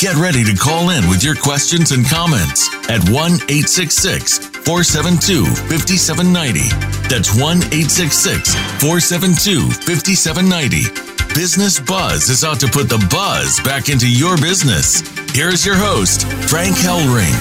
Get ready to call in with your questions and comments at 1 866 472 5790. That's 1 866 472 5790. Business Buzz is out to put the buzz back into your business. Here's your host, Frank Hellring.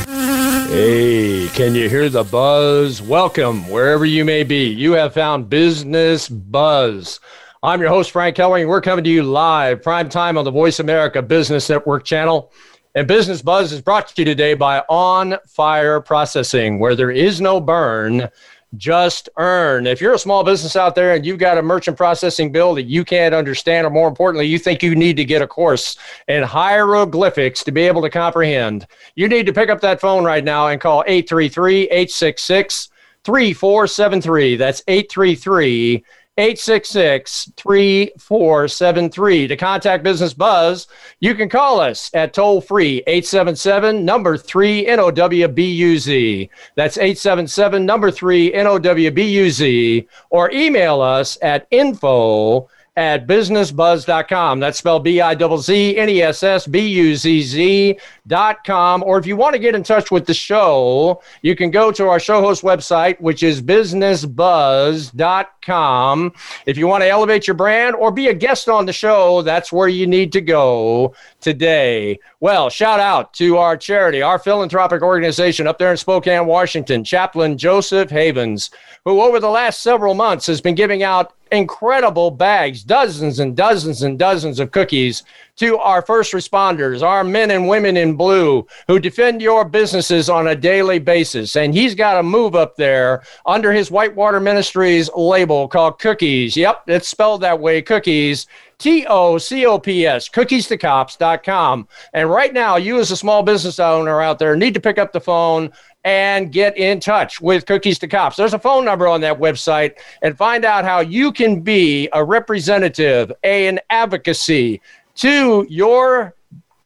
Hey, can you hear the buzz? Welcome, wherever you may be. You have found Business Buzz. I'm your host, Frank Kelly, and We're coming to you live, prime time on the Voice America Business Network channel. And Business Buzz is brought to you today by On Fire Processing, where there is no burn, just earn. If you're a small business out there and you've got a merchant processing bill that you can't understand, or more importantly, you think you need to get a course in hieroglyphics to be able to comprehend, you need to pick up that phone right now and call 833 866 3473. That's 833 866 3473. To contact Business Buzz, you can call us at toll free 877 number 3 NOWBUZ. That's 877 number 3 NOWBUZ. Or email us at info at businessbuzz.com. That's spelled B I Z Z N E S S B U Z Z.com. Or if you want to get in touch with the show, you can go to our show host website, which is businessbuzz.com. If you want to elevate your brand or be a guest on the show, that's where you need to go today. Well, shout out to our charity, our philanthropic organization up there in Spokane, Washington, Chaplain Joseph Havens, who over the last several months has been giving out incredible bags, dozens and dozens and dozens of cookies to our first responders, our men and women in blue who defend your businesses on a daily basis. And he's got a move up there under his Whitewater Ministries label called Cookies. Yep, it's spelled that way, Cookies. T O C O P S, cookies2cops.com. And right now, you as a small business owner out there need to pick up the phone and get in touch with Cookies to Cops. There's a phone number on that website and find out how you can be a representative, a, an advocacy to your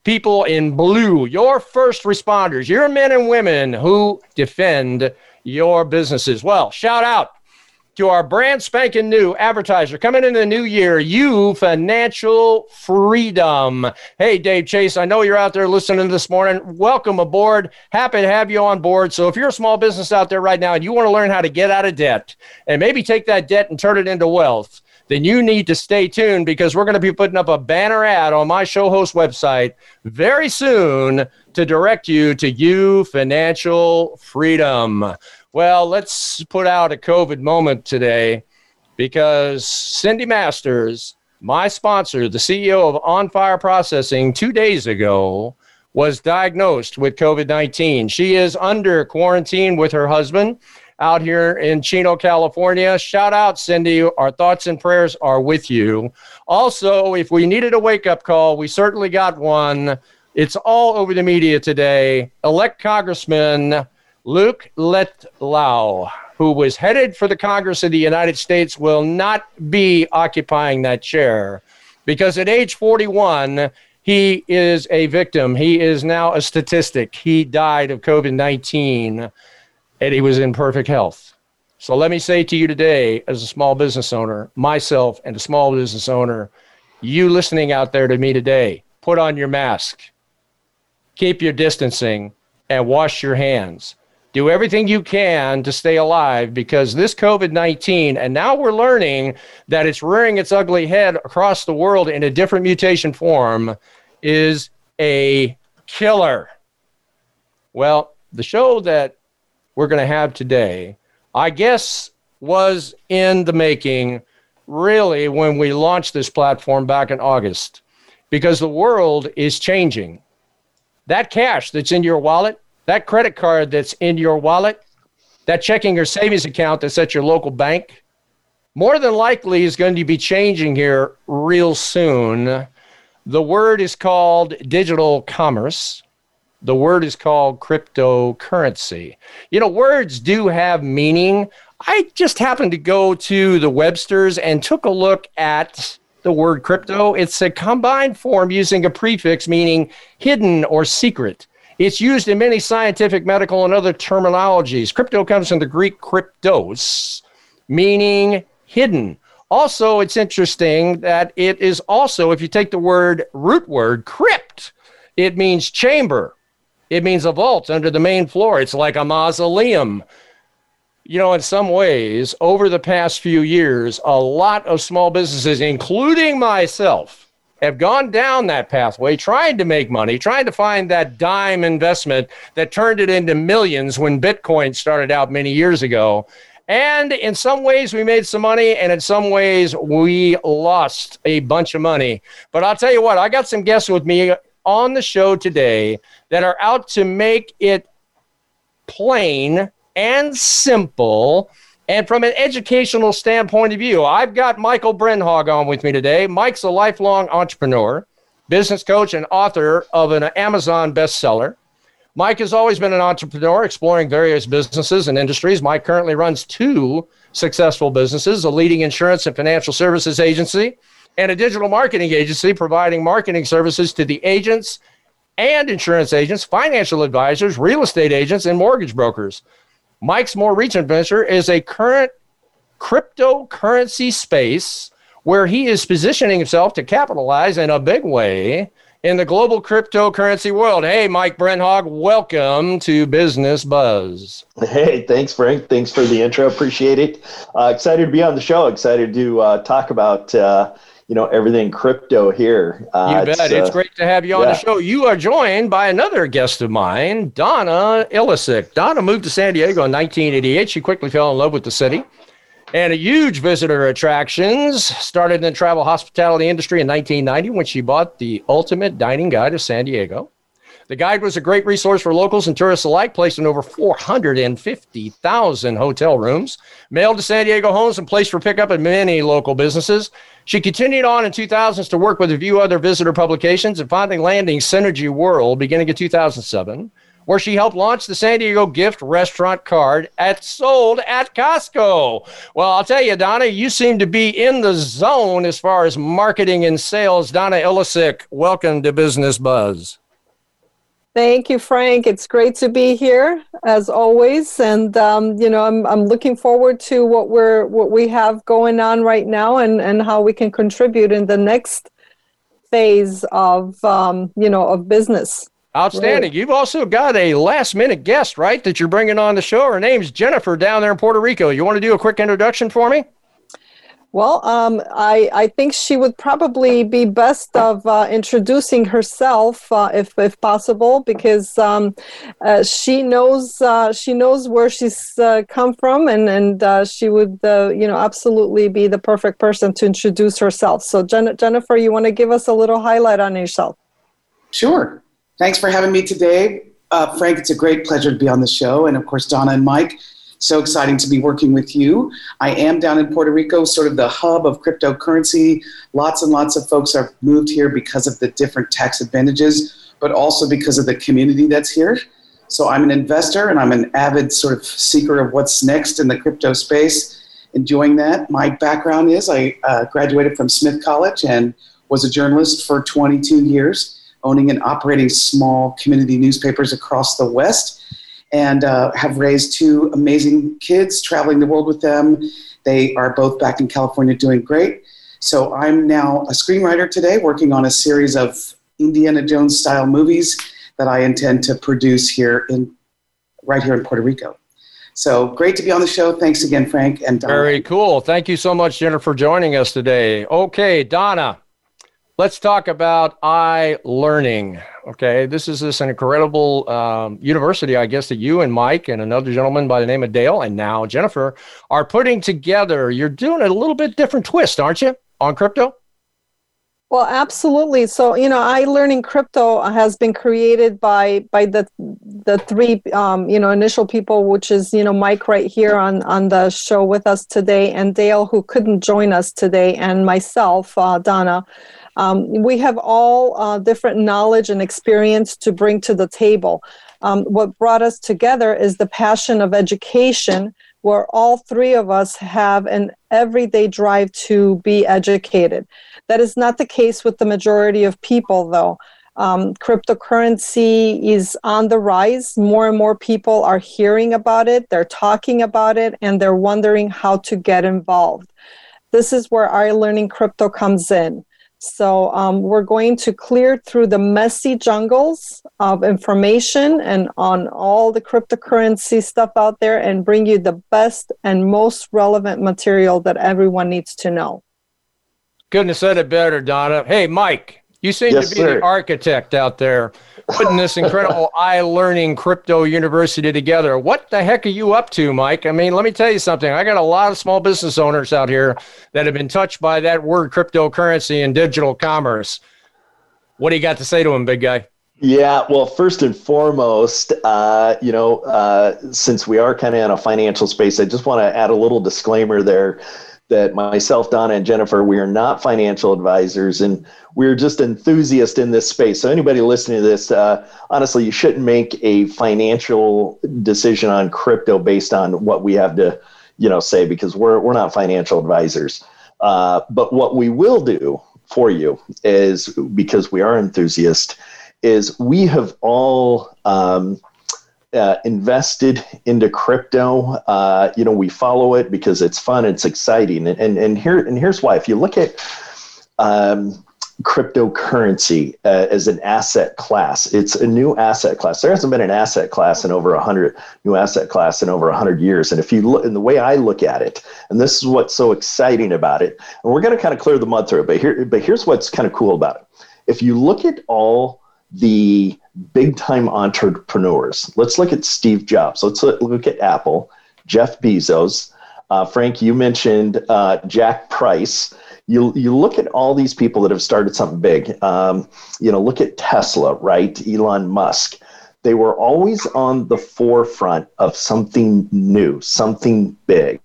people in blue, your first responders, your men and women who defend your businesses. Well, shout out to our brand spanking new advertiser coming in the new year, you financial freedom. Hey, Dave Chase, I know you're out there listening this morning. Welcome aboard. Happy to have you on board. So, if you're a small business out there right now and you want to learn how to get out of debt and maybe take that debt and turn it into wealth, then you need to stay tuned because we're going to be putting up a banner ad on my show host website very soon to direct you to you financial freedom. Well, let's put out a COVID moment today because Cindy Masters, my sponsor, the CEO of On Fire Processing, two days ago was diagnosed with COVID 19. She is under quarantine with her husband out here in Chino, California. Shout out, Cindy. Our thoughts and prayers are with you. Also, if we needed a wake up call, we certainly got one. It's all over the media today. Elect Congressman Luke Letlow, who was headed for the Congress of the United States, will not be occupying that chair because at age 41, he is a victim. He is now a statistic. He died of COVID 19 and he was in perfect health. So let me say to you today, as a small business owner, myself and a small business owner, you listening out there to me today, put on your mask, keep your distancing, and wash your hands do everything you can to stay alive because this COVID 19, and now we're learning that it's rearing its ugly head across the world in a different mutation form, is a killer. Well, the show that we're going to have today, I guess, was in the making really when we launched this platform back in August because the world is changing. That cash that's in your wallet, that credit card that's in your wallet, that checking or savings account that's at your local bank, more than likely is going to be changing here real soon. The word is called digital commerce. The word is called cryptocurrency. You know, words do have meaning. I just happened to go to the Webster's and took a look at the word crypto. It's a combined form using a prefix meaning hidden or secret. It's used in many scientific, medical, and other terminologies. Crypto comes from the Greek kryptos, meaning hidden. Also, it's interesting that it is also, if you take the word root word, crypt, it means chamber. It means a vault under the main floor. It's like a mausoleum. You know, in some ways, over the past few years, a lot of small businesses, including myself, have gone down that pathway, trying to make money, trying to find that dime investment that turned it into millions when Bitcoin started out many years ago. And in some ways, we made some money, and in some ways, we lost a bunch of money. But I'll tell you what, I got some guests with me on the show today that are out to make it plain and simple. And from an educational standpoint of view, I've got Michael Brenhog on with me today. Mike's a lifelong entrepreneur, business coach, and author of an Amazon bestseller. Mike has always been an entrepreneur, exploring various businesses and industries. Mike currently runs two successful businesses a leading insurance and financial services agency and a digital marketing agency providing marketing services to the agents and insurance agents, financial advisors, real estate agents, and mortgage brokers. Mike's more recent venture is a current cryptocurrency space where he is positioning himself to capitalize in a big way in the global cryptocurrency world. Hey, Mike Brenhog, welcome to Business Buzz. Hey, thanks, Frank. Thanks for the intro. Appreciate it. Uh, excited to be on the show. Excited to uh, talk about. Uh, you know everything crypto here. Uh, you bet. It's, it's, uh, great to have you on yeah. the show. You are joined by another guest of mine, Donna Ilisic. Donna moved to San Diego in 1988. She quickly fell in love with the city and a huge visitor attractions. Started in the travel hospitality industry in 1990 when she bought the Ultimate Dining Guide of San Diego. The guide was a great resource for locals and tourists alike, placed in over 450,000 hotel rooms, mailed to San Diego homes, and placed for pickup at many local businesses. She continued on in 2000s to work with a few other visitor publications and finally landing Synergy World beginning in 2007, where she helped launch the San Diego gift restaurant card at sold at Costco. Well, I'll tell you, Donna, you seem to be in the zone as far as marketing and sales. Donna Ilisic, welcome to Business Buzz. Thank you, Frank. It's great to be here as always, and um, you know I'm I'm looking forward to what we're what we have going on right now, and and how we can contribute in the next phase of um, you know of business. Outstanding. Right. You've also got a last minute guest, right? That you're bringing on the show. Her name's Jennifer down there in Puerto Rico. You want to do a quick introduction for me? Well, um, I, I think she would probably be best of uh, introducing herself, uh, if, if possible, because um, uh, she knows uh, she knows where she's uh, come from, and and uh, she would you know absolutely be the perfect person to introduce herself. So, Jen- Jennifer, you want to give us a little highlight on yourself? Sure. Thanks for having me today, Frank. It's a great pleasure to be on the show, and of course, Donna and Mike. So exciting to be working with you. I am down in Puerto Rico, sort of the hub of cryptocurrency. Lots and lots of folks have moved here because of the different tax advantages, but also because of the community that's here. So I'm an investor and I'm an avid sort of seeker of what's next in the crypto space. Enjoying that. My background is I uh, graduated from Smith College and was a journalist for 22 years, owning and operating small community newspapers across the West and uh, have raised two amazing kids, traveling the world with them. They are both back in California doing great. So I'm now a screenwriter today, working on a series of Indiana Jones style movies that I intend to produce here in right here in Puerto Rico. So great to be on the show. Thanks again, Frank. And Donna. very cool. Thank you so much, Jennifer, for joining us today. Okay, Donna, let's talk about iLearning. Okay, this is this incredible um, university, I guess, that you and Mike and another gentleman by the name of Dale and now Jennifer are putting together. You're doing a little bit different twist, aren't you, on crypto? Well, absolutely. So, you know, iLearning crypto has been created by by the the three um, you know initial people, which is you know Mike right here on on the show with us today, and Dale who couldn't join us today, and myself, uh, Donna. Um, we have all uh, different knowledge and experience to bring to the table. Um, what brought us together is the passion of education, where all three of us have an everyday drive to be educated. That is not the case with the majority of people, though. Um, cryptocurrency is on the rise. More and more people are hearing about it, they're talking about it, and they're wondering how to get involved. This is where our learning Crypto comes in. So, um, we're going to clear through the messy jungles of information and on all the cryptocurrency stuff out there and bring you the best and most relevant material that everyone needs to know. Couldn't have said it better, Donna. Hey, Mike, you seem yes, to be sir. the architect out there putting this incredible iLearning crypto university together. What the heck are you up to, Mike? I mean, let me tell you something. I got a lot of small business owners out here that have been touched by that word cryptocurrency and digital commerce. What do you got to say to them, big guy? Yeah, well, first and foremost, uh, you know, uh, since we are kind of in a financial space, I just want to add a little disclaimer there that myself, Donna, and Jennifer, we are not financial advisors and we're just enthusiasts in this space. So, anybody listening to this, uh, honestly, you shouldn't make a financial decision on crypto based on what we have to, you know, say because we're we're not financial advisors. Uh, but what we will do for you is because we are enthusiasts, is we have all um, uh, invested into crypto. Uh, you know, we follow it because it's fun, it's exciting, and and, and here and here's why. If you look at um, cryptocurrency uh, as an asset class, it's a new asset class. There hasn't been an asset class in over hundred new asset class in over hundred years. And if you look in the way I look at it, and this is what's so exciting about it, and we're going to kind of clear the mud through it, but here, but here's what's kind of cool about it. If you look at all the big time entrepreneurs. Let's look at Steve Jobs. Let's look at Apple, Jeff Bezos. Uh, Frank, you mentioned uh, Jack Price. You, you look at all these people that have started something big. Um, you know, look at Tesla, right? Elon Musk. They were always on the forefront of something new, something big.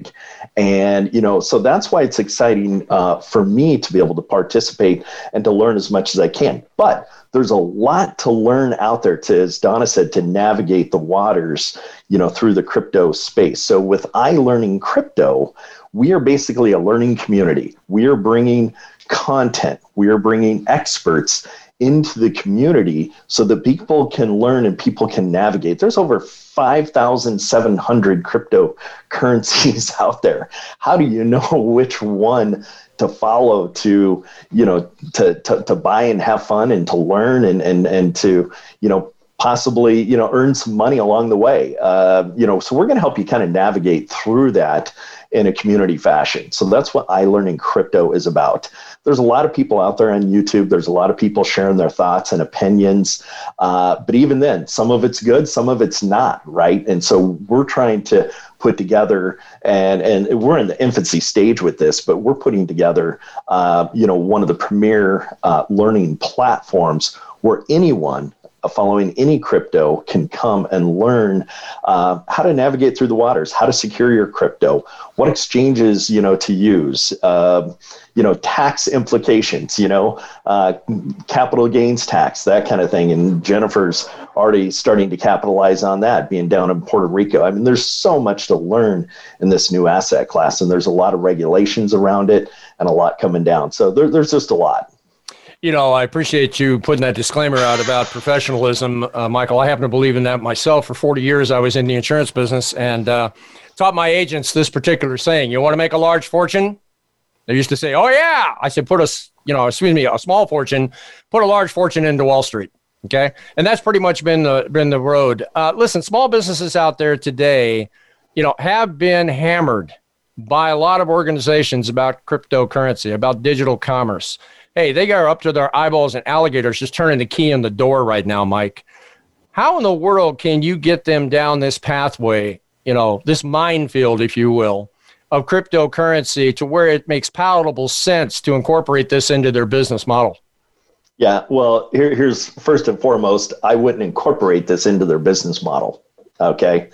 And, you know, so that's why it's exciting uh, for me to be able to participate and to learn as much as I can. But there's a lot to learn out there to, as Donna said, to navigate the waters, you know, through the crypto space. So with iLearning Crypto, we are basically a learning community. We are bringing content. We are bringing experts into the community so that people can learn and people can navigate. There's over 5,700 cryptocurrencies out there. How do you know which one to follow to you know to, to to buy and have fun and to learn and and and to you know possibly you know earn some money along the way uh, you know so we're going to help you kind of navigate through that in a community fashion so that's what iLearning crypto is about there's a lot of people out there on youtube. There's a lot of people sharing their thoughts and opinions. Uh, but even then some of it's good some of it's not right? And so we're trying to put together and and we're in the infancy stage with this but we're putting together uh, you know one of the premier uh, learning platforms where anyone following any crypto can come and learn uh, how to navigate through the waters, how to secure your crypto, what exchanges you know to use, uh, you know tax implications, you know uh, capital gains tax, that kind of thing. And Jennifer's already starting to capitalize on that, being down in Puerto Rico. I mean, there's so much to learn in this new asset class, and there's a lot of regulations around it and a lot coming down. So there, there's just a lot you know, I appreciate you putting that disclaimer out about professionalism, uh, Michael. I happen to believe in that myself. For 40 years, I was in the insurance business and uh, taught my agents this particular saying: "You want to make a large fortune." They used to say, "Oh yeah," I said, "Put a, you know, excuse me, a small fortune, put a large fortune into Wall Street." Okay, and that's pretty much been the been the road. Uh, listen, small businesses out there today, you know, have been hammered by a lot of organizations about cryptocurrency, about digital commerce hey, they are up to their eyeballs in alligators just turning the key in the door right now, Mike. How in the world can you get them down this pathway, you know, this minefield, if you will, of cryptocurrency to where it makes palatable sense to incorporate this into their business model? Yeah, well, here, here's first and foremost, I wouldn't incorporate this into their business model. Okay.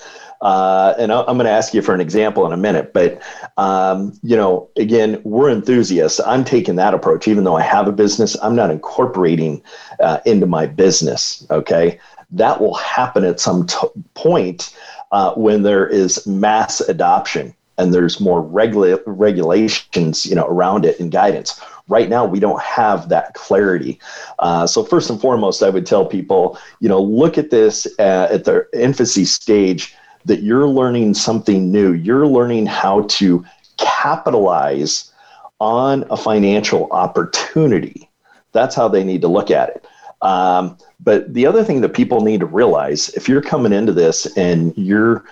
Uh, and I'm going to ask you for an example in a minute, but um, you know, again, we're enthusiasts. I'm taking that approach, even though I have a business. I'm not incorporating uh, into my business. Okay, that will happen at some t- point uh, when there is mass adoption and there's more regula- regulations, you know, around it and guidance. Right now, we don't have that clarity. Uh, so first and foremost, I would tell people, you know, look at this uh, at the infancy stage that you're learning something new. You're learning how to capitalize on a financial opportunity. That's how they need to look at it. Um, but the other thing that people need to realize if you're coming into this and you're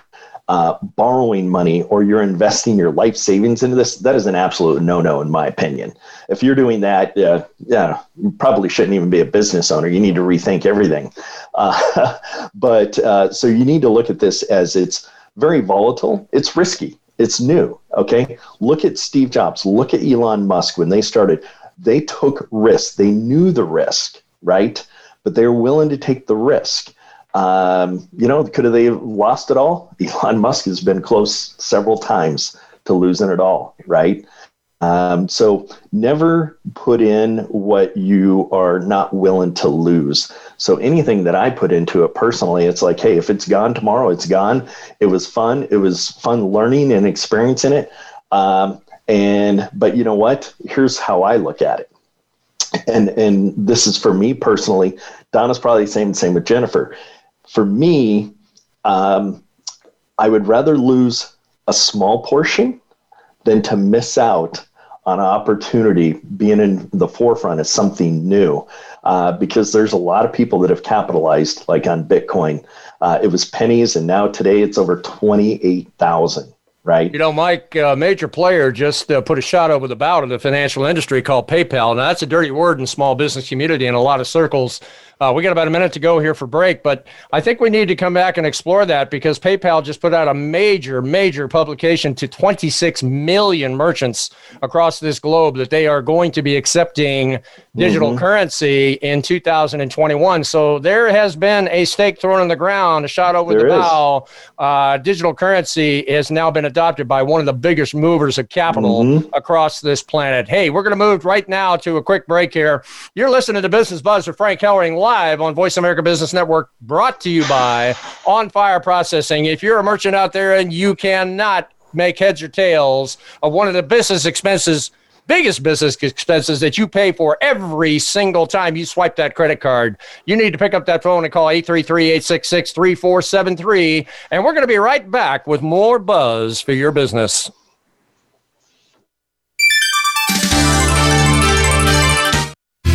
uh, borrowing money or you're investing your life savings into this, that is an absolute no no, in my opinion. If you're doing that, uh, yeah, you probably shouldn't even be a business owner. You need to rethink everything. Uh, but uh, so you need to look at this as it's very volatile, it's risky, it's new. Okay. Look at Steve Jobs, look at Elon Musk when they started. They took risks, they knew the risk, right? But they were willing to take the risk. Um, you know, could have they lost it all? Elon Musk has been close several times to losing it all, right? Um, so never put in what you are not willing to lose. So anything that I put into it personally, it's like, hey, if it's gone tomorrow, it's gone. It was fun. It was fun learning and experiencing it. Um, and but you know what? Here's how I look at it. And and this is for me personally. Donna's probably the same same with Jennifer for me, um, I would rather lose a small portion than to miss out on an opportunity being in the forefront of something new. Uh, because there's a lot of people that have capitalized like on bitcoin. Uh, it was pennies and now today it's over 28000 right? You know mike a major player just uh, put a shot over the bow to the financial industry called paypal. Now that's a dirty word in small business community in a lot of circles uh, we got about a minute to go here for break, but I think we need to come back and explore that because PayPal just put out a major, major publication to 26 million merchants across this globe that they are going to be accepting digital mm-hmm. currency in 2021. So there has been a stake thrown in the ground, a shot over there the bow. Uh, digital currency has now been adopted by one of the biggest movers of capital mm-hmm. across this planet. Hey, we're going to move right now to a quick break here. You're listening to Business Buzz with Frank Hellring live on Voice America Business Network, brought to you by On Fire Processing. If you're a merchant out there and you cannot make heads or tails of one of the business expenses, biggest business expenses that you pay for every single time you swipe that credit card, you need to pick up that phone and call 833 866 3473. And we're going to be right back with more buzz for your business.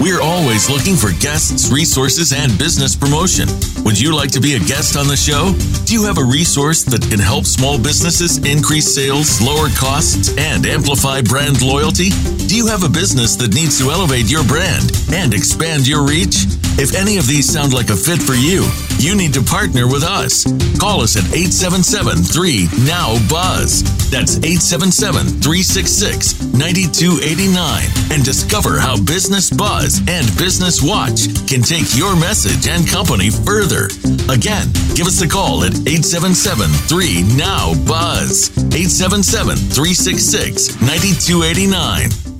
We're always looking for guests, resources, and business promotion. Would you like to be a guest on the show? Do you have a resource that can help small businesses increase sales, lower costs, and amplify brand loyalty? Do you have a business that needs to elevate your brand and expand your reach? If any of these sound like a fit for you, you need to partner with us. Call us at 877 3 Now Buzz. That's 877 366 9289 and discover how Business Buzz and Business Watch can take your message and company further. Again, give us a call at 877 3 Now Buzz. 877 366 9289.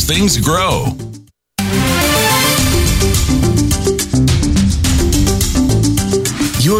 things grow.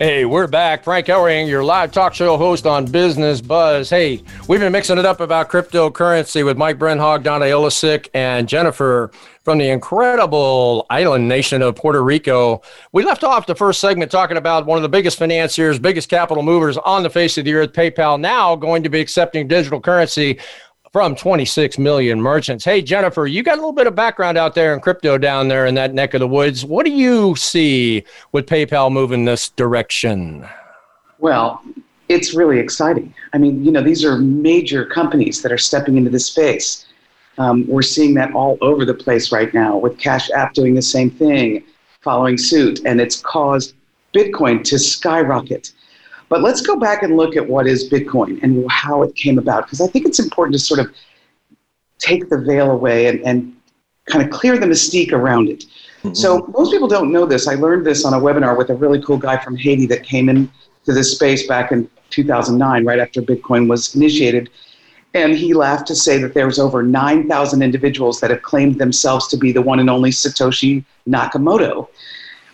Hey, we're back. Frank Hellring, your live talk show host on Business Buzz. Hey, we've been mixing it up about cryptocurrency with Mike Brenhog, Donna Ilisic, and Jennifer from the incredible island nation of Puerto Rico. We left off the first segment talking about one of the biggest financiers, biggest capital movers on the face of the earth, PayPal, now going to be accepting digital currency from 26 million merchants. Hey, Jennifer, you got a little bit of background out there in crypto down there in that neck of the woods. What do you see with PayPal moving this direction? Well, it's really exciting. I mean, you know, these are major companies that are stepping into this space. Um, we're seeing that all over the place right now with Cash App doing the same thing, following suit, and it's caused Bitcoin to skyrocket. But let's go back and look at what is Bitcoin and how it came about, because I think it's important to sort of take the veil away and, and kind of clear the mystique around it. Mm-hmm. So most people don't know this. I learned this on a webinar with a really cool guy from Haiti that came into this space back in 2009, right after Bitcoin was initiated. And he laughed to say that there was over 9,000 individuals that have claimed themselves to be the one and only Satoshi Nakamoto.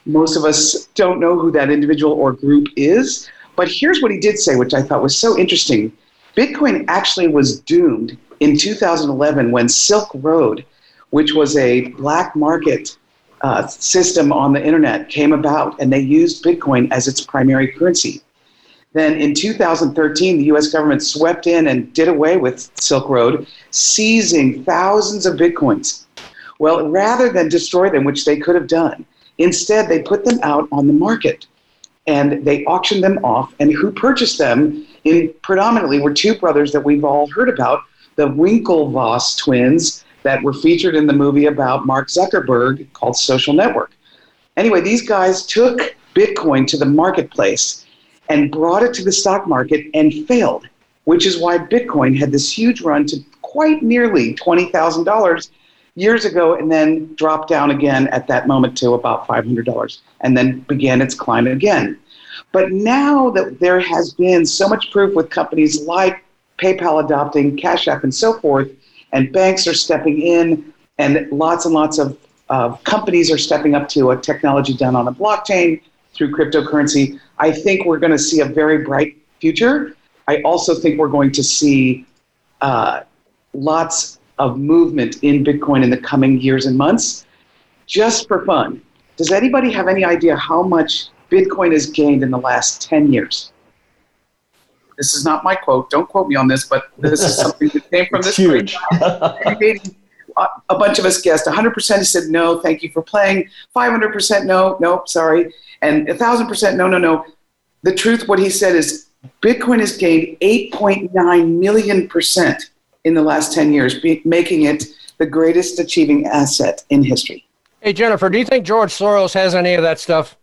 Most of us don't know who that individual or group is, but here's what he did say, which I thought was so interesting. Bitcoin actually was doomed in 2011 when Silk Road, which was a black market uh, system on the internet, came about, and they used Bitcoin as its primary currency. Then in 2013, the US government swept in and did away with Silk Road, seizing thousands of Bitcoins. Well, rather than destroy them, which they could have done, instead they put them out on the market and they auctioned them off. And who purchased them in predominantly were two brothers that we've all heard about, the Winklevoss twins that were featured in the movie about Mark Zuckerberg called Social Network. Anyway, these guys took Bitcoin to the marketplace and brought it to the stock market and failed, which is why Bitcoin had this huge run to quite nearly $20,000 years ago and then dropped down again at that moment to about $500 and then began its climb again. But now that there has been so much proof with companies like PayPal adopting Cash App and so forth, and banks are stepping in, and lots and lots of uh, companies are stepping up to a technology done on a blockchain through cryptocurrency, I think we're going to see a very bright future. I also think we're going to see uh, lots of movement in Bitcoin in the coming years and months. Just for fun, does anybody have any idea how much Bitcoin has gained in the last 10 years? This is not my quote. Don't quote me on this, but this is something that came from this. Huge. a bunch of us guessed 100% he said no, thank you for playing. 500% no, nope, sorry. And 1,000% no, no, no. The truth, what he said is Bitcoin has gained 8.9 million percent in the last 10 years, making it the greatest achieving asset in history. Hey, Jennifer, do you think George Soros has any of that stuff?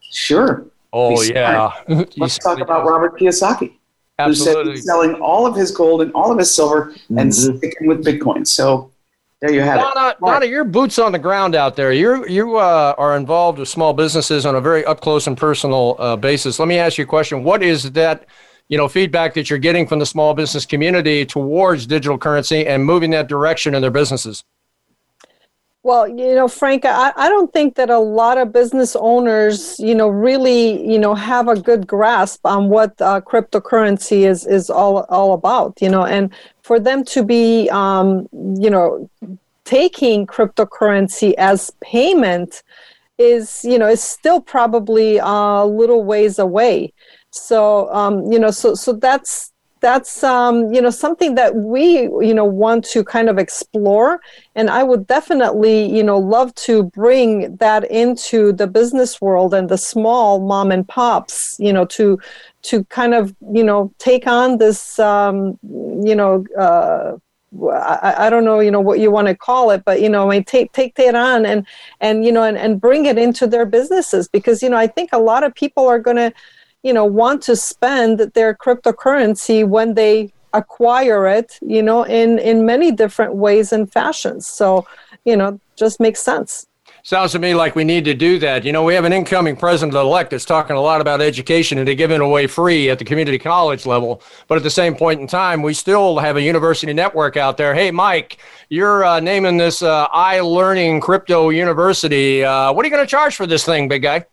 Sure. Oh, He's yeah. Let's talk about Robert Kiyosaki, Absolutely. who said he's selling all of his gold and all of his silver mm-hmm. and sticking with Bitcoin. So there you have Donna, it. Donna, your boots on the ground out there. You you uh, are involved with small businesses on a very up close and personal uh, basis. Let me ask you a question. What is that you know feedback that you're getting from the small business community towards digital currency and moving that direction in their businesses well, you know, Frank, I, I don't think that a lot of business owners, you know, really, you know, have a good grasp on what uh, cryptocurrency is is all all about. You know, and for them to be, um, you know, taking cryptocurrency as payment is, you know, is still probably a little ways away. So um, you know, so so that's that's um, you know something that we you know want to kind of explore, and I would definitely you know love to bring that into the business world and the small mom and pops, you know, to to kind of you know take on this um, you know uh, I, I don't know, you know, what you want to call it, but you know, I mean, take take that on and and you know, and, and bring it into their businesses because you know, I think a lot of people are going to, you know, want to spend their cryptocurrency when they acquire it, you know, in in many different ways and fashions. So, you know, just makes sense. Sounds to me like we need to do that. You know, we have an incoming president elect that's talking a lot about education and to giving away free at the community college level. But at the same point in time, we still have a university network out there. Hey, Mike, you're uh, naming this uh, iLearning Crypto University. Uh, what are you going to charge for this thing, big guy?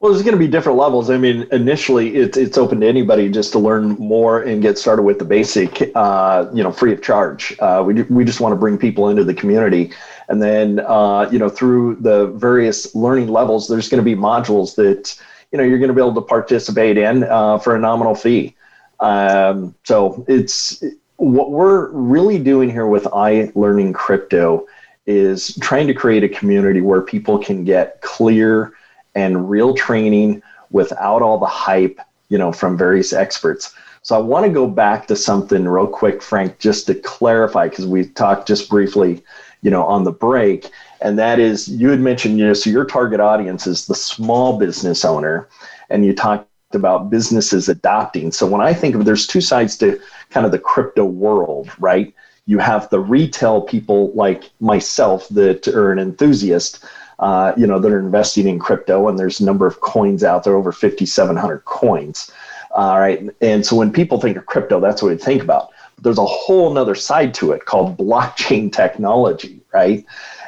Well, there's going to be different levels. I mean, initially, it's it's open to anybody just to learn more and get started with the basic, uh, you know, free of charge. Uh, we we just want to bring people into the community, and then uh, you know, through the various learning levels, there's going to be modules that you know you're going to be able to participate in uh, for a nominal fee. Um, so it's what we're really doing here with iLearning Crypto is trying to create a community where people can get clear and real training without all the hype, you know, from various experts. So I want to go back to something real quick, Frank, just to clarify, because we talked just briefly, you know, on the break. And that is, you had mentioned, you know, so your target audience is the small business owner, and you talked about businesses adopting. So when I think of there's two sides to kind of the crypto world, right? You have the retail people like myself that are an enthusiast uh, you know, that are investing in crypto, and there's a number of coins out there, over 5,700 coins. All right, and so when people think of crypto, that's what they think about. But there's a whole other side to it called blockchain technology, right?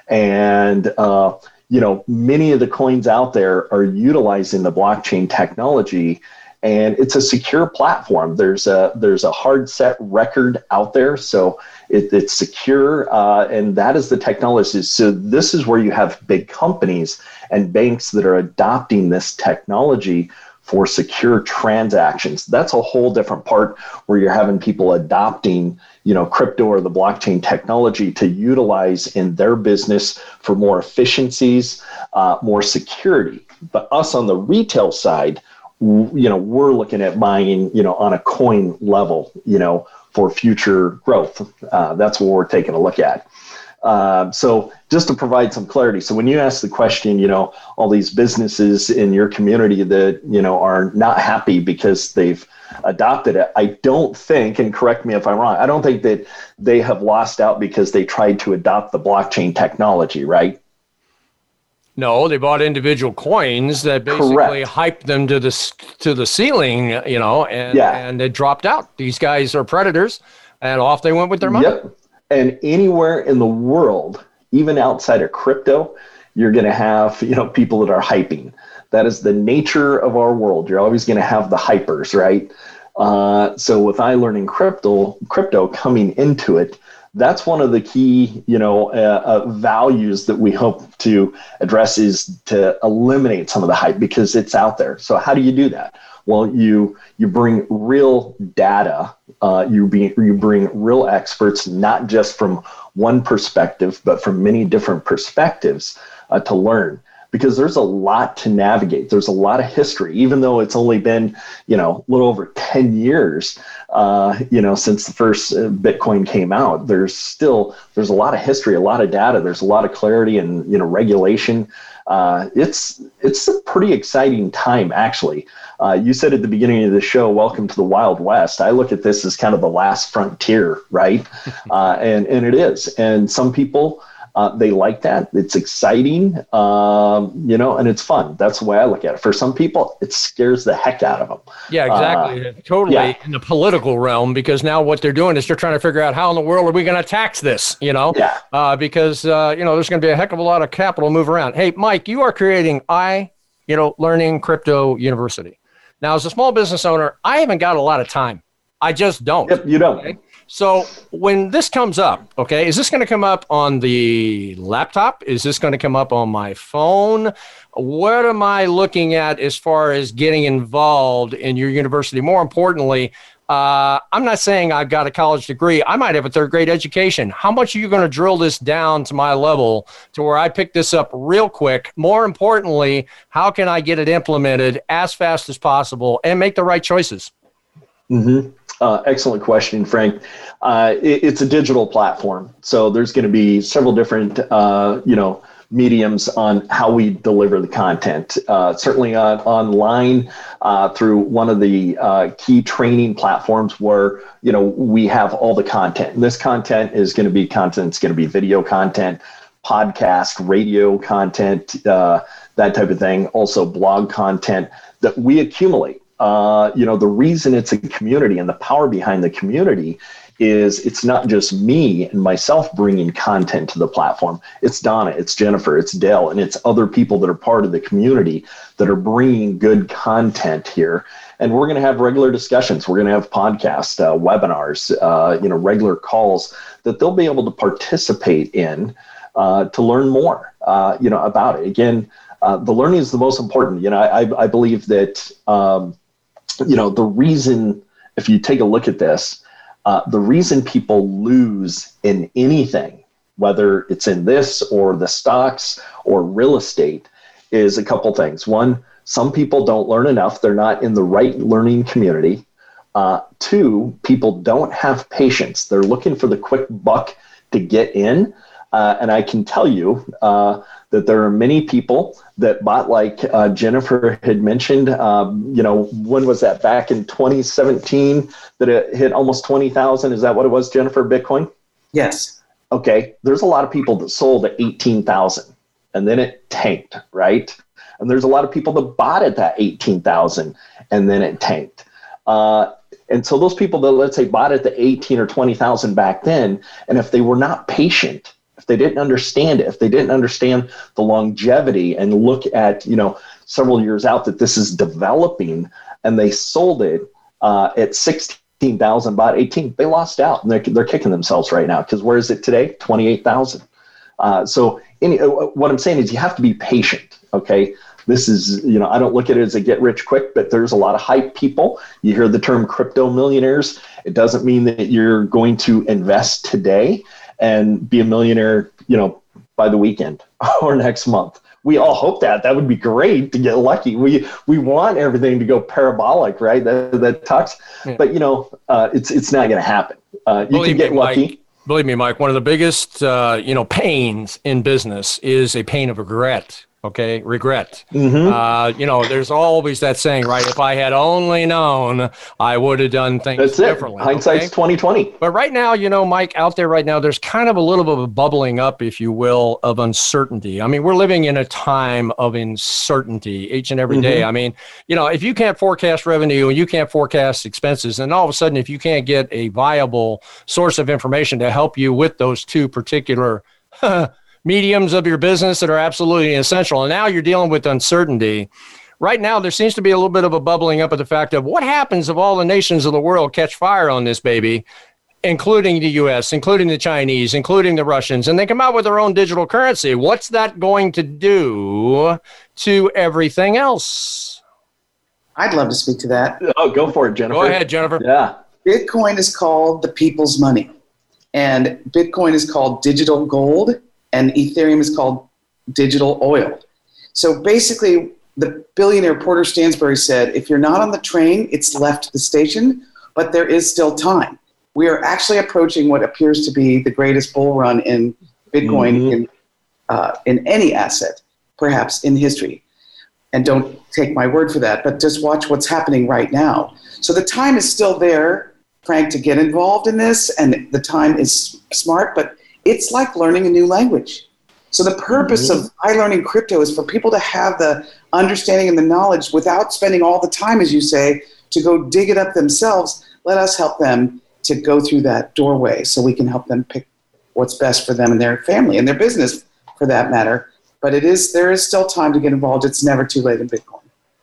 And uh, you know, many of the coins out there are utilizing the blockchain technology and it's a secure platform. There's a there's a hard set record out there, so it, it's secure, uh, and that is the technology. So this is where you have big companies and banks that are adopting this technology for secure transactions. That's a whole different part where you're having people adopting, you know, crypto or the blockchain technology to utilize in their business for more efficiencies, uh, more security. But us on the retail side, you know, we're looking at buying, you know, on a coin level, you know, for future growth. Uh, that's what we're taking a look at. Uh, so just to provide some clarity, so when you ask the question, you know, all these businesses in your community that you know are not happy because they've adopted it, I don't think, and correct me if I'm wrong, I don't think that they have lost out because they tried to adopt the blockchain technology, right? No, they bought individual coins that basically Correct. hyped them to the to the ceiling, you know, and yeah. and it dropped out. These guys are predators, and off they went with their money. Yep. And anywhere in the world, even outside of crypto, you're going to have you know people that are hyping. That is the nature of our world. You're always going to have the hypers, right? Uh, so with iLearning crypto, crypto coming into it, that's one of the key you know uh, uh, values that we hope to address is to eliminate some of the hype because it's out there. So how do you do that? Well you you bring real data uh, you, be, you bring real experts not just from one perspective but from many different perspectives uh, to learn because there's a lot to navigate. There's a lot of history, even though it's only been, you know, a little over 10 years, uh, you know, since the first uh, Bitcoin came out. There's still, there's a lot of history, a lot of data. There's a lot of clarity and, you know, regulation. Uh, it's, it's a pretty exciting time, actually. Uh, you said at the beginning of the show, welcome to the Wild West. I look at this as kind of the last frontier, right? Uh, and, and it is. And some people, uh, they like that. It's exciting, um, you know, and it's fun. That's the way I look at it. For some people, it scares the heck out of them. Yeah, exactly. Uh, totally yeah. in the political realm, because now what they're doing is they're trying to figure out how in the world are we going to tax this, you know? Yeah. Uh, because, uh, you know, there's going to be a heck of a lot of capital move around. Hey, Mike, you are creating I, you know, Learning Crypto University. Now, as a small business owner, I haven't got a lot of time. I just don't. Yep, you don't. Okay? So when this comes up, okay, is this going to come up on the laptop? Is this going to come up on my phone? What am I looking at as far as getting involved in your university? More importantly, uh, I'm not saying I've got a college degree. I might have a third grade education. How much are you going to drill this down to my level to where I pick this up real quick? More importantly, how can I get it implemented as fast as possible and make the right choices? Mm-hmm. Uh, excellent question, Frank. Uh, it, it's a digital platform, so there's going to be several different, uh, you know, mediums on how we deliver the content. Uh, certainly on, online uh, through one of the uh, key training platforms where you know we have all the content. And this content is going to be content. It's going to be video content, podcast, radio content, uh, that type of thing. Also blog content that we accumulate. Uh, you know the reason it's a community and the power behind the community is it's not just me and myself bringing content to the platform. It's Donna, it's Jennifer, it's Dell, and it's other people that are part of the community that are bringing good content here. And we're going to have regular discussions. We're going to have podcasts, uh, webinars, uh, you know, regular calls that they'll be able to participate in uh, to learn more, uh, you know, about it. Again, uh, the learning is the most important. You know, I, I believe that, um, you know, the reason, if you take a look at this, uh, the reason people lose in anything, whether it's in this or the stocks or real estate, is a couple things. One, some people don't learn enough, they're not in the right learning community. Uh, two, people don't have patience, they're looking for the quick buck to get in. Uh, and I can tell you uh, that there are many people that bought, like uh, Jennifer had mentioned, um, you know, when was that? Back in 2017, that it hit almost 20,000. Is that what it was, Jennifer, Bitcoin? Yes. Okay. There's a lot of people that sold at 18,000 and then it tanked, right? And there's a lot of people that bought at that 18,000 and then it tanked. Uh, and so those people that let's say bought at the 18 or 20,000 back then, and if they were not patient, if they didn't understand it, if they didn't understand the longevity and look at, you know, several years out that this is developing and they sold it uh, at 16,000, bought 18, they lost out and they're, they're kicking themselves right now because where is it today? 28,000. Uh, so any, uh, what I'm saying is you have to be patient. Okay. This is, you know, I don't look at it as a get rich quick, but there's a lot of hype people. You hear the term crypto millionaires. It doesn't mean that you're going to invest today and be a millionaire, you know, by the weekend or next month. We all hope that. That would be great to get lucky. We we want everything to go parabolic, right? That that talks, yeah. but you know, uh, it's it's not going to happen. Uh, you believe can get me, lucky. Mike, believe me, Mike. One of the biggest, uh, you know, pains in business is a pain of regret okay regret mm-hmm. uh, you know there's always that saying right if i had only known i would have done things That's differently it. hindsight's okay? 2020 but right now you know mike out there right now there's kind of a little bit of a bubbling up if you will of uncertainty i mean we're living in a time of uncertainty each and every mm-hmm. day. i mean you know if you can't forecast revenue and you can't forecast expenses and all of a sudden if you can't get a viable source of information to help you with those two particular mediums of your business that are absolutely essential. And now you're dealing with uncertainty. Right now, there seems to be a little bit of a bubbling up of the fact of what happens if all the nations of the world catch fire on this baby, including the US, including the Chinese, including the Russians, and they come out with their own digital currency. What's that going to do to everything else? I'd love to speak to that. Oh, go for it, Jennifer. Go ahead, Jennifer. Yeah. Bitcoin is called the people's money, and Bitcoin is called digital gold and Ethereum is called digital oil. So basically, the billionaire Porter Stansberry said, if you're not on the train, it's left the station, but there is still time. We are actually approaching what appears to be the greatest bull run in Bitcoin mm-hmm. in, uh, in any asset, perhaps in history. And don't take my word for that, but just watch what's happening right now. So the time is still there, Frank, to get involved in this, and the time is smart, but it's like learning a new language. So the purpose mm-hmm. of iLearning crypto is for people to have the understanding and the knowledge without spending all the time, as you say, to go dig it up themselves. Let us help them to go through that doorway so we can help them pick what's best for them and their family and their business for that matter. But it is there is still time to get involved. It's never too late in Bitcoin,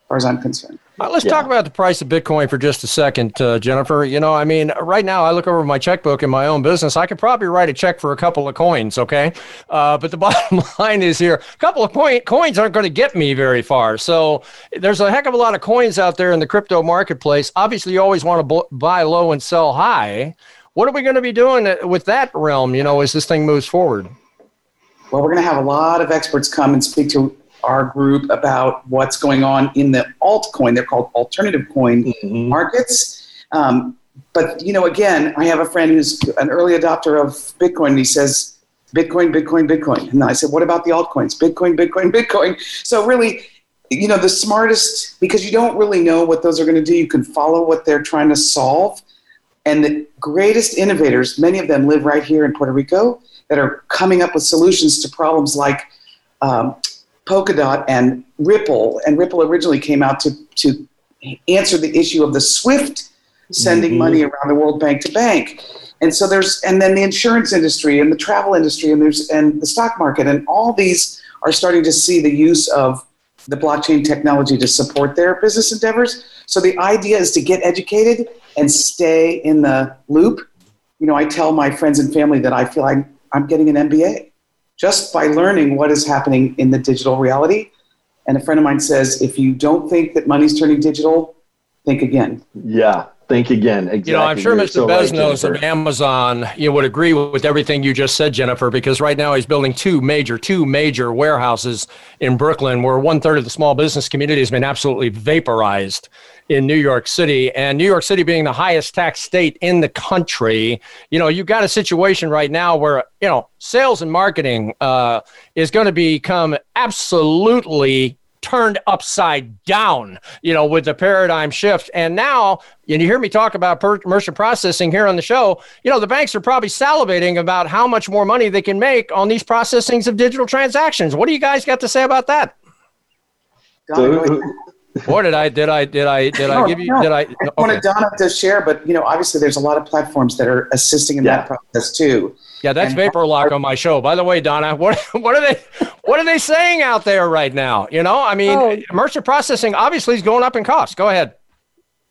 far as I'm concerned. Uh, let's yeah. talk about the price of Bitcoin for just a second, uh, Jennifer. You know, I mean, right now I look over my checkbook in my own business. I could probably write a check for a couple of coins, okay? Uh, but the bottom line is here: a couple of coin, coins aren't going to get me very far. So there's a heck of a lot of coins out there in the crypto marketplace. Obviously, you always want to buy low and sell high. What are we going to be doing uh, with that realm? You know, as this thing moves forward. Well, we're going to have a lot of experts come and speak to our group about what's going on in the altcoin. They're called alternative coin mm-hmm. markets. Um, but you know, again, I have a friend who's an early adopter of Bitcoin. And he says, "Bitcoin, Bitcoin, Bitcoin." And I said, "What about the altcoins? Bitcoin, Bitcoin, Bitcoin." So really, you know, the smartest because you don't really know what those are going to do. You can follow what they're trying to solve, and the greatest innovators, many of them live right here in Puerto Rico, that are coming up with solutions to problems like um, Polkadot and Ripple. And Ripple originally came out to to answer the issue of the SWIFT sending mm-hmm. money around the world bank to bank. And so there's and then the insurance industry and the travel industry and there's and the stock market and all these are starting to see the use of the blockchain technology to support their business endeavors. So the idea is to get educated and stay in the loop. You know, I tell my friends and family that I feel like I'm getting an MBA just by learning what is happening in the digital reality. And a friend of mine says, if you don't think that money's turning digital, think again. Yeah, think again. Exactly. You know, I'm sure You're Mr. So Bezos right, of Amazon you would agree with everything you just said, Jennifer, because right now he's building two major, two major warehouses in Brooklyn, where one third of the small business community has been absolutely vaporized in New York City. And New York City being the highest tax state in the country, you know, you've got a situation right now where, you know, sales and marketing uh, is going to become absolutely turned upside down, you know, with the paradigm shift. And now, and you hear me talk about per- merchant processing here on the show, you know, the banks are probably salivating about how much more money they can make on these processings of digital transactions. What do you guys got to say about that? Or did I did I did I did I give you no. did I? Okay. I wanted Donna to share, but you know, obviously, there's a lot of platforms that are assisting in yeah. that process too. Yeah, that's and Vapor Lock on my show. By the way, Donna, what what are they what are they saying out there right now? You know, I mean, oh. merchant processing obviously is going up in cost. Go ahead.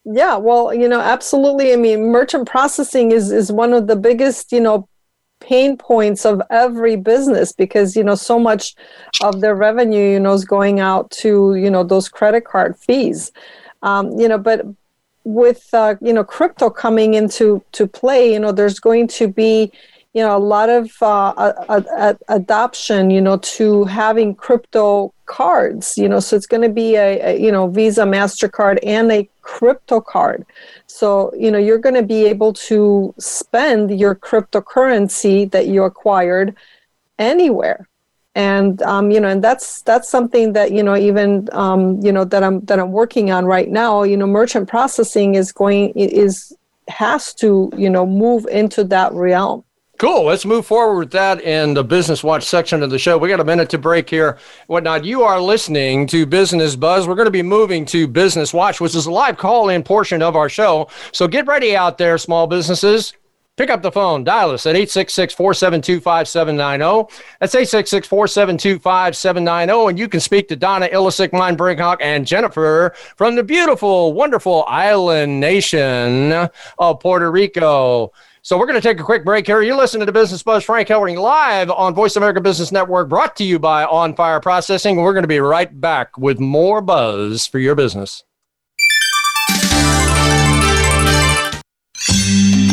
Yeah, well, you know, absolutely. I mean, merchant processing is is one of the biggest, you know, pain points of every business because you know so much of their revenue you know is going out to you know those credit card fees. Um, you know but with uh, you know crypto coming into to play you know there's going to be you know a lot of uh, a, a, adoption you know to having crypto cards you know so it's going to be a, a, you know visa mastercard and a crypto card so you know you're going to be able to spend your cryptocurrency that you acquired anywhere and um, you know and that's that's something that you know even um, you know that i'm that i'm working on right now you know merchant processing is going is has to you know move into that realm Cool. Let's move forward with that in the Business Watch section of the show. We got a minute to break here. Whatnot. You are listening to Business Buzz. We're going to be moving to Business Watch, which is a live call in portion of our show. So get ready out there, small businesses. Pick up the phone, dial us at 866 472 5790. That's 866 472 5790. And you can speak to Donna Ilisic, Mine Brinkhawk, and Jennifer from the beautiful, wonderful island nation of Puerto Rico. So we're going to take a quick break here. You're listening to Business Buzz Frank Hellring live on Voice America Business Network, brought to you by On Fire Processing. We're going to be right back with more buzz for your business.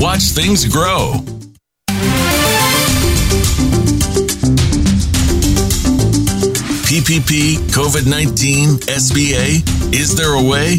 watch things grow. PPP, COVID 19, SBA? Is there a way?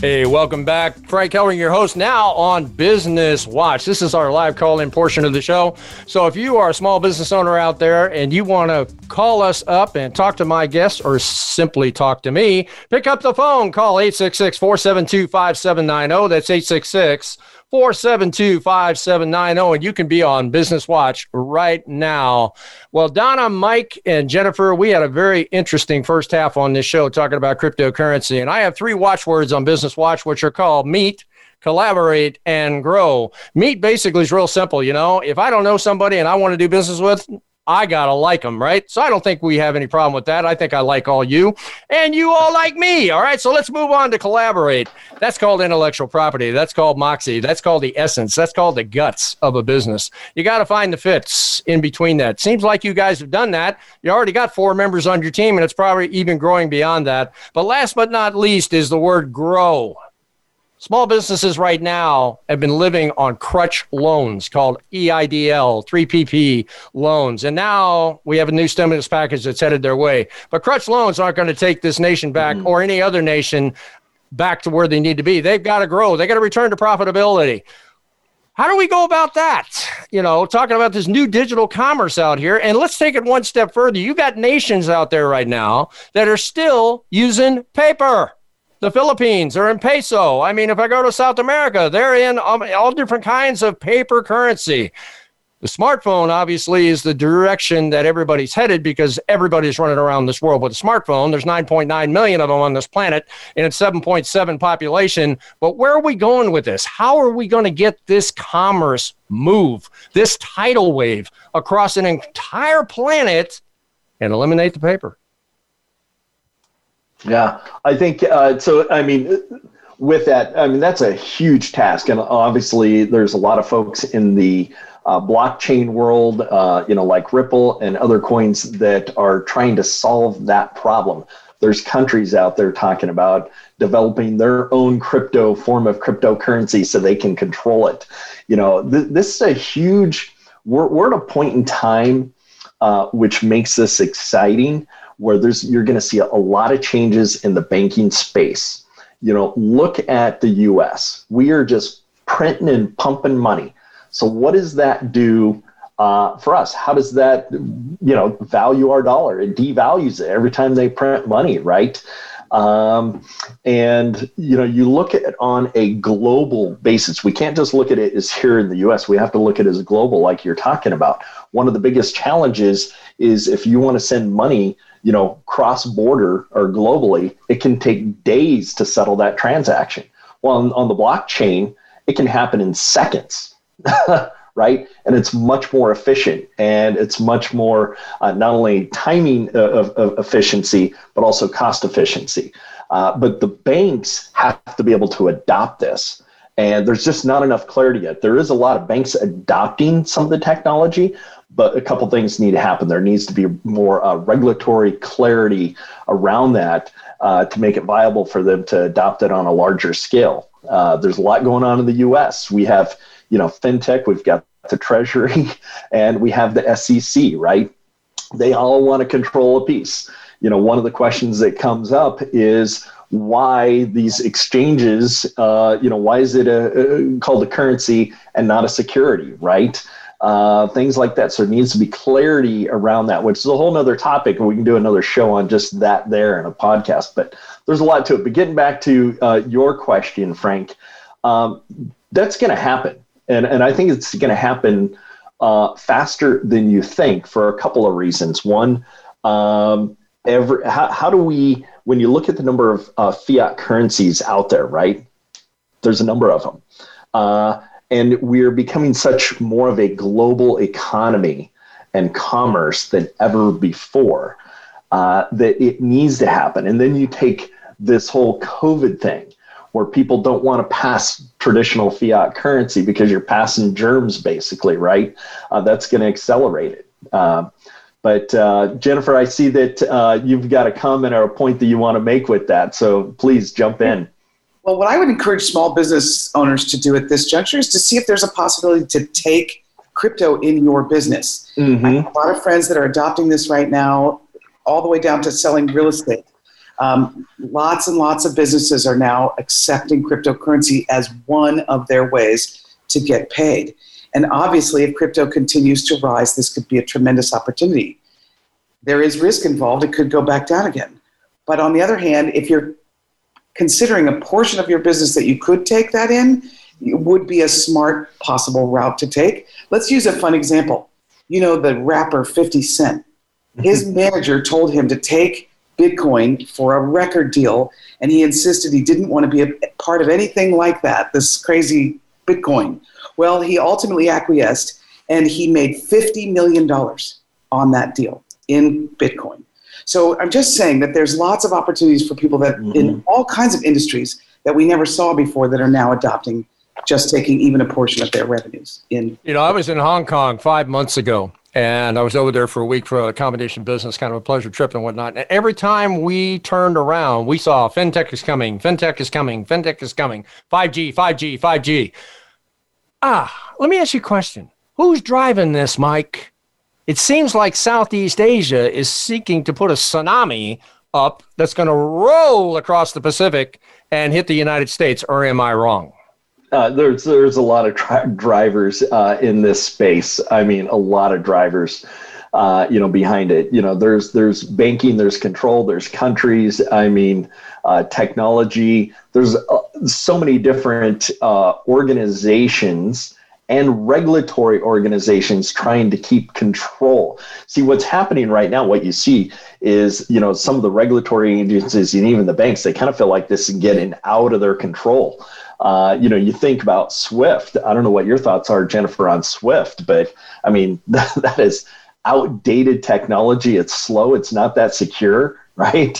Hey, welcome back. Frank Hellring, your host now on Business Watch. This is our live call in portion of the show. So if you are a small business owner out there and you want to call us up and talk to my guests or simply talk to me, pick up the phone, call 866 472 5790. That's 866 472 5790, and you can be on Business Watch right now. Well, Donna, Mike, and Jennifer, we had a very interesting first half on this show talking about cryptocurrency. And I have three watchwords on Business Watch, which are called meet, collaborate, and grow. Meet basically is real simple. You know, if I don't know somebody and I want to do business with, I gotta like them, right? So I don't think we have any problem with that. I think I like all you, and you all like me. All right, so let's move on to collaborate. That's called intellectual property. That's called moxie. That's called the essence. That's called the guts of a business. You got to find the fits in between that. Seems like you guys have done that. You already got four members on your team, and it's probably even growing beyond that. But last but not least is the word grow. Small businesses right now have been living on crutch loans called EIDL, PPP loans. And now we have a new stimulus package that's headed their way. But crutch loans aren't going to take this nation back mm-hmm. or any other nation back to where they need to be. They've got to grow, they got to return to profitability. How do we go about that? You know, talking about this new digital commerce out here. And let's take it one step further. You've got nations out there right now that are still using paper. The Philippines are in peso. I mean, if I go to South America, they're in um, all different kinds of paper currency. The smartphone obviously is the direction that everybody's headed because everybody's running around this world with a smartphone. There's 9.9 million of them on this planet and it's 7.7 population. But where are we going with this? How are we going to get this commerce move, this tidal wave across an entire planet and eliminate the paper? Yeah, I think uh, so. I mean, with that, I mean that's a huge task, and obviously there's a lot of folks in the uh, blockchain world, uh, you know, like Ripple and other coins that are trying to solve that problem. There's countries out there talking about developing their own crypto form of cryptocurrency so they can control it. You know, th- this is a huge. We're, we're at a point in time uh, which makes this exciting where there's you're going to see a, lot of changes in the banking space. You know, look at the U.S. We are just printing and pumping money. So what does that do uh, for us? How does that, you know, value our dollar? It devalues it every time they print money, right? Um, and you know, you look at it on a global basis. We can't just look at it as here in the U.S. We have to look at it as global, like you're talking about. One of the biggest challenges is if you want to send money you know, cross border or globally, it can take days to settle that transaction. Well, on, on the blockchain, it can happen in seconds, right? And it's much more efficient and it's much more uh, not only timing of, of, efficiency, but also cost efficiency. Uh, but the banks have to be able to adopt this. And there's just not enough clarity yet. There is a lot of banks adopting some of the technology, but a couple things need to happen. There needs to be more uh, regulatory clarity around that uh, to make it viable for them to adopt it on a larger scale. Uh, there's a lot going on in the U.S. We have, you know, fintech. We've got the Treasury, and we have the SEC. Right? They all want to control a piece. You know, one of the questions that comes up is why these exchanges, uh, you know, why is it a, a, called a currency and not a security, right? Uh, things like that. So it needs to be clarity around that, which is a whole nother topic, and we can do another show on just that there in a podcast. But there's a lot to it. But getting back to uh, your question, Frank, um, that's going to happen, and and I think it's going to happen uh, faster than you think for a couple of reasons. One, um, every how, how do we when you look at the number of uh, fiat currencies out there, right? There's a number of them. Uh, and we're becoming such more of a global economy and commerce than ever before uh, that it needs to happen. And then you take this whole COVID thing where people don't want to pass traditional fiat currency because you're passing germs, basically, right? Uh, that's going to accelerate it. Uh, but uh, Jennifer, I see that uh, you've got a comment or a point that you want to make with that. So please jump in. Well, what I would encourage small business owners to do at this juncture is to see if there's a possibility to take crypto in your business. Mm-hmm. I have a lot of friends that are adopting this right now, all the way down to selling real estate. Um, lots and lots of businesses are now accepting cryptocurrency as one of their ways to get paid. And obviously, if crypto continues to rise, this could be a tremendous opportunity. There is risk involved, it could go back down again. But on the other hand, if you're considering a portion of your business that you could take that in, would be a smart possible route to take. Let's use a fun example. You know, the rapper 50 Cent. His manager told him to take Bitcoin for a record deal, and he insisted he didn't want to be a part of anything like that, this crazy Bitcoin. Well, he ultimately acquiesced and he made $50 million on that deal in Bitcoin. So I'm just saying that there's lots of opportunities for people that mm-hmm. in all kinds of industries that we never saw before that are now adopting just taking even a portion of their revenues in. You know, I was in Hong Kong five months ago and I was over there for a week for a accommodation business, kind of a pleasure trip and whatnot. And every time we turned around, we saw fintech is coming, fintech is coming, fintech is coming, 5G, 5G, 5G. Ah, let me ask you a question. Who's driving this, Mike? It seems like Southeast Asia is seeking to put a tsunami up that's going to roll across the Pacific and hit the United States, or am I wrong? Uh, there's there's a lot of drivers uh, in this space. I mean, a lot of drivers, uh, you know, behind it. You know, there's there's banking, there's control, there's countries. I mean, uh, technology. There's uh, so many different uh, organizations and regulatory organizations trying to keep control. See, what's happening right now, what you see is, you know, some of the regulatory agencies and even the banks, they kind of feel like this is getting out of their control. Uh, you know, you think about Swift. I don't know what your thoughts are, Jennifer, on Swift, but I mean, that, that is outdated technology. It's slow. It's not that secure right?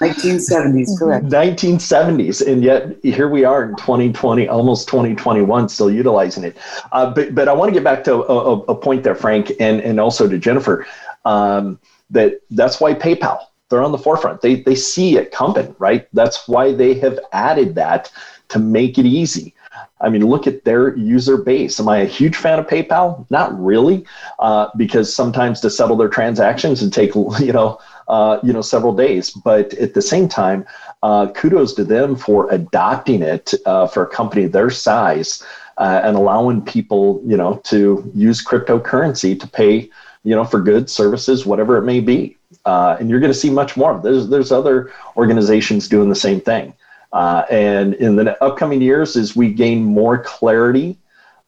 1970s, correct. 1970s, and yet here we are in 2020, almost 2021, still utilizing it. Uh, but but I want to get back to a, a, point there, Frank, and and also to Jennifer. Um, that that's why PayPal they're on the forefront. They they see it coming, right? That's why they have added that to make it easy. I mean, look at their user base. Am I a huge fan of PayPal? Not really, uh, because sometimes to settle their transactions and take you know uh, you know several days. But at the same time, uh, kudos to them for adopting it uh, for a company their size uh, and allowing people you know to use cryptocurrency to pay you know for goods, services, whatever it may be. Uh, and you're going to see much more. There's there's other organizations doing the same thing. Uh, and in the upcoming years, as we gain more clarity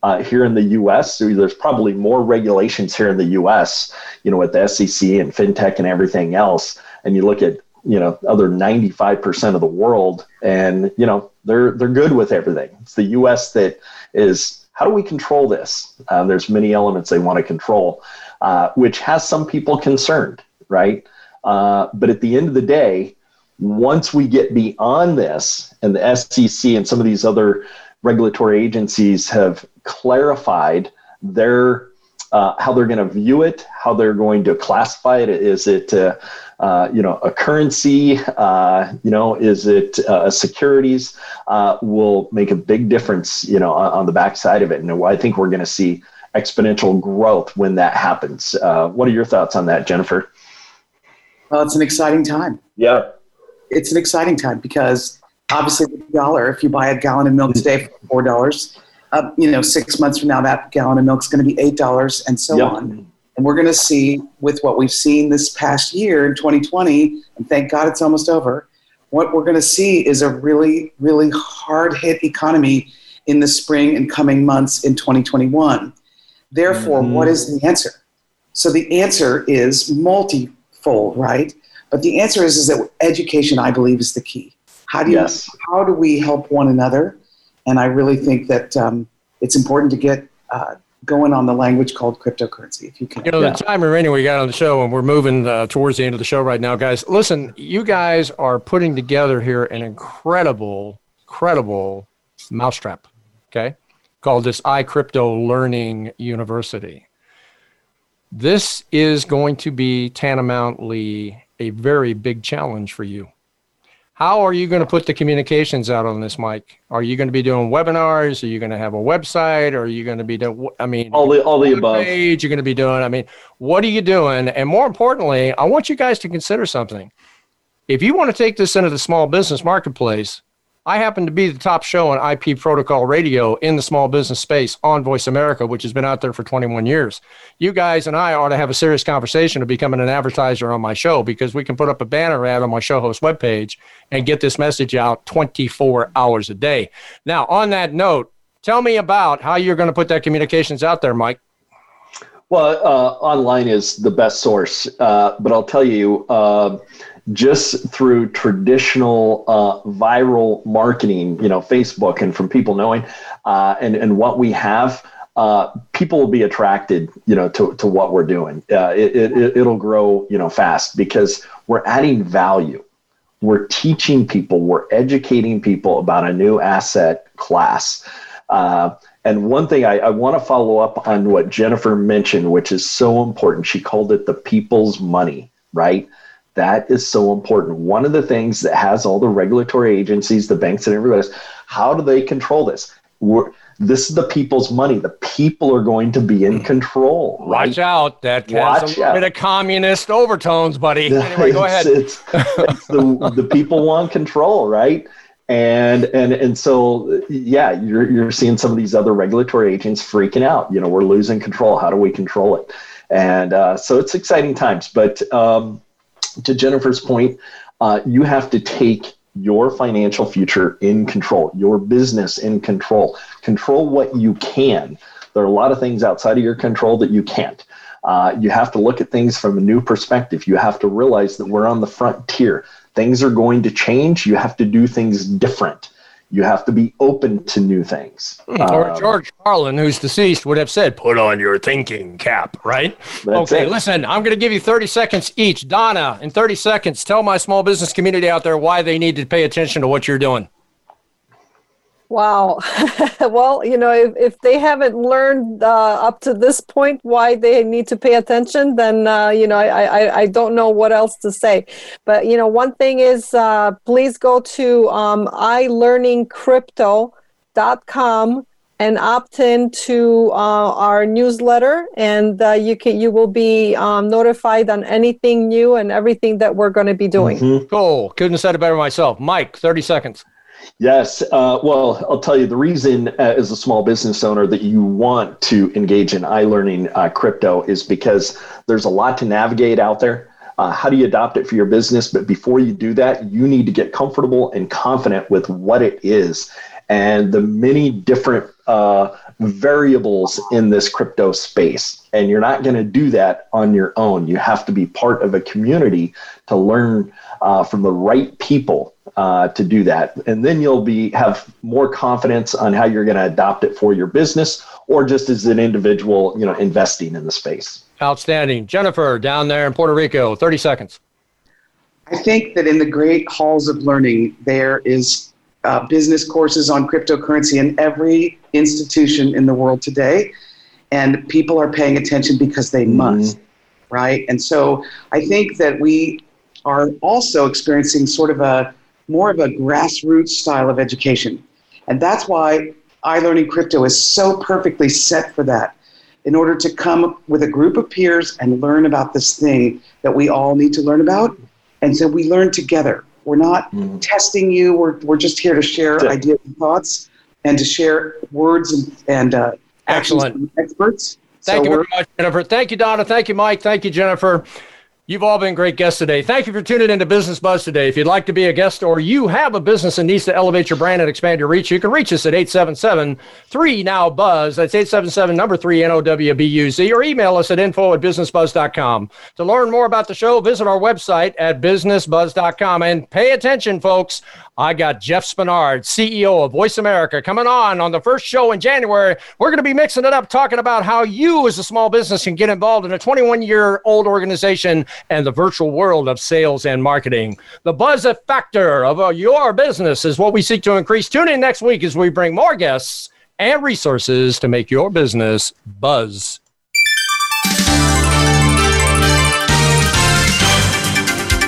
uh, here in the U.S. So there's probably more regulations here in the U.S. You know, with the SEC and fintech and everything else. And you look at you know other 95% of the world, and you know they're they're good with everything. It's the U.S. that is how do we control this? Uh, there's many elements they want to control, uh, which has some people concerned, right? Uh, but at the end of the day, once we get beyond this, and the SEC and some of these other regulatory agencies have clarified their uh, how they're going to view it, how they're going to classify it. Is it, uh, uh, you know, a currency? Uh, you know, is it uh, a securities? Uh, will make a big difference, you know, on, on the backside of it. And I think we're going to see exponential growth when that happens. what are your thoughts on that, Jennifer? Well, it's an exciting time. Yeah. it's an exciting time because obviously the dollar, if you buy a gallon of milk today for four dollars, uh, you know, six months from now that gallon of milk is going to be eight dollars, and so Yep. on. And we're going to see with what we've seen this past year in 2020, and thank God it's almost over. What we're going to see is a really, really hard hit economy in the spring and coming months in 2021. Therefore, Mhm. what is the answer? So the answer is multifold, right? But the answer is, is that education, I believe, is the key. How do you, Yes. how do we help one another? And I really think that um, it's important to get uh, going on the language called cryptocurrency. If you can, You know, Yeah. the time remaining we got on the show, and we're moving uh, towards the end of the show right now, guys. Listen, you guys are putting together here an incredible, incredible mousetrap, okay, called this iCrypto Learning University. This is going to be tantamountly a very big challenge for you. How are you going to put the communications out on this, Mike? Are you going to be doing webinars? Are you going to have a website? Are you going to be doing? I mean, All the all the above. page you're going to be doing. I mean, what are you doing? And more importantly, I want you guys to consider something. If you want to take this into the small business marketplace, I happen to be the top show on IP protocol radio in the small business space on Voice America, which has been out there for 21 years. You guys and I ought to have a serious conversation of becoming an advertiser on my show because we can put up a banner ad on my show host webpage and get this message out 24 hours a day. Now, on that note, tell me about how you're going to put that communications out there, Mike. Well, uh, online is the best source, uh, but I'll tell you, uh, just through traditional uh, viral marketing, you know, Facebook, and from people knowing, uh, and and what we have, uh, people will be attracted, you know, to, to what we're doing. Uh, it, it it'll grow, you know, fast because we're adding value. We're teaching people, we're educating people about a new asset class. Uh, and one thing I, I want to follow up on what Jennifer mentioned, which is so important. She called it the people's money, right? That is so important. One of the things that has all the regulatory agencies, the banks, and everybody else, how do they control this? We're, this is the people's money. The people are going to be in control. Right? Watch out. That has a out. bit of communist overtones, buddy. Anyway, go ahead. It's, it's the, the people want control, right? And and and so yeah, you're you're seeing some of these other regulatory agents freaking out. You know, we're losing control. How do we control it? And uh, so it's exciting times. But um, to Jennifer's point, uh, you have to take your financial future in control, your business in control. Control what you can. There are a lot of things outside of your control that you can't. Uh, you have to look at things from a new perspective. You have to realize that we're on the frontier. Things are going to change. You have to do things different. You have to be open to new things. or Um, George Carlin, who's deceased, would have said, "Put on your thinking cap." Right? Okay. it. Listen, I'm going to give you 30 seconds each. Donna, in 30 seconds, tell my small business community out there why they need to pay attention to what you're doing. Wow. well, you know, if, if they haven't learned uh, up to this point why they need to pay attention, then, uh, you know, I, I, I don't know what else to say. But, you know, one thing is uh, please go to um, ilearningcrypto.com and opt in to uh, our newsletter and uh, you can you will be um, notified on anything new and everything that we're going to be doing mhm. Cool. Couldn't have said it better myself. Mike, 30 seconds. Yes. Uh, well, I'll tell you the reason, uh, as a small business owner, that you want to engage in iLearning uh, crypto is because there's a lot to navigate out there. Uh, how do you adopt it for your business? But before you do that, you need to get comfortable and confident with what it is and the many different uh, variables in this crypto space. And you're not going to do that on your own. You have to be part of a community to learn uh, from the right people uh, to do that, and then you'll be have more confidence on how you're going to adopt it for your business or just as an individual, you know, investing in the space. Outstanding. Jennifer, down there in Puerto Rico, 30 seconds. I think that in the great halls of learning, there is uh, business courses on cryptocurrency in every institution in the world today, and people are paying attention because they must, right? And so I think that we are also experiencing sort of a more of a grassroots style of education, and that's why iLearning Crypto is so perfectly set for that. In order to come with a group of peers and learn about this thing that we all need to learn about, and so we learn together. We're not mm. testing you. We're, we're just here to share yeah. ideas and thoughts and to share words and, and uh, excellent experts. Thank so you very much, Jennifer. Thank you, Donna. Thank you, Mike. Thank you, Jennifer. You've all been great guests today. Thank you for tuning into Business Buzz today. If you'd like to be a guest or you have a business that needs to elevate your brand and expand your reach, you can reach us at 877 3 Now Buzz. That's 877 number 3 N O W B U Z or email us at info at businessbuzz.com. To learn more about the show, visit our website at businessbuzz.com. And pay attention, folks. I got Jeff Spenard, CEO of Voice America, coming on on the first show in January. We're going to be mixing it up, talking about how you, as a small business, can get involved in a 21 year old organization and the virtual world of sales and marketing. The buzz factor of uh, your business is what we seek to increase. Tune in next week as we bring more guests and resources to make your business buzz.